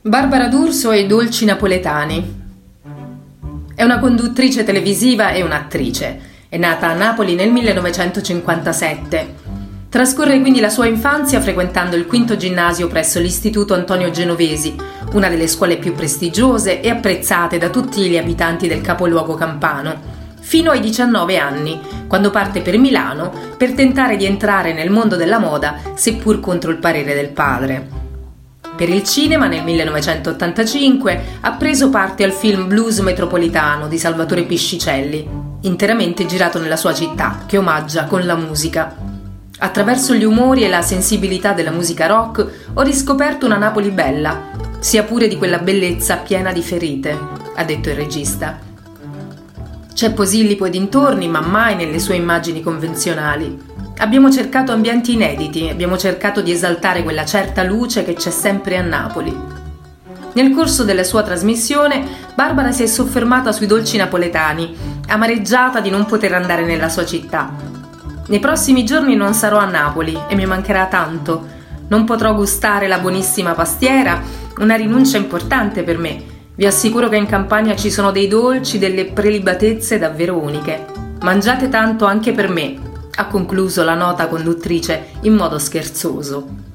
Barbara D'Urso e i dolci napoletani. È una conduttrice televisiva e un'attrice. È nata a Napoli nel 1957. Trascorre quindi la sua infanzia frequentando il quinto ginnasio presso l'Istituto Antonio Genovesi, una delle scuole più prestigiose e apprezzate da tutti gli abitanti del capoluogo campano, fino ai 19 anni, quando parte per Milano per tentare di entrare nel mondo della moda, seppur contro il parere del padre. Per il cinema nel 1985 ha preso parte al film Blues Metropolitano di Salvatore Piscicelli, interamente girato nella sua città, che omaggia con la musica. Attraverso gli umori e la sensibilità della musica rock ho riscoperto una Napoli bella, sia pure di quella bellezza piena di ferite, ha detto il regista. C'è Posillipo e dintorni, ma mai nelle sue immagini convenzionali. Abbiamo cercato ambienti inediti, abbiamo cercato di esaltare quella certa luce che c'è sempre a Napoli. Nel corso della sua trasmissione, Barbara si è soffermata sui dolci napoletani, amareggiata di non poter andare nella sua città. Nei prossimi giorni non sarò a Napoli e mi mancherà tanto. Non potrò gustare la buonissima pastiera, una rinuncia importante per me. Vi assicuro che in Campania ci sono dei dolci, delle prelibatezze davvero uniche. Mangiate tanto anche per me, ha concluso la nota conduttrice in modo scherzoso.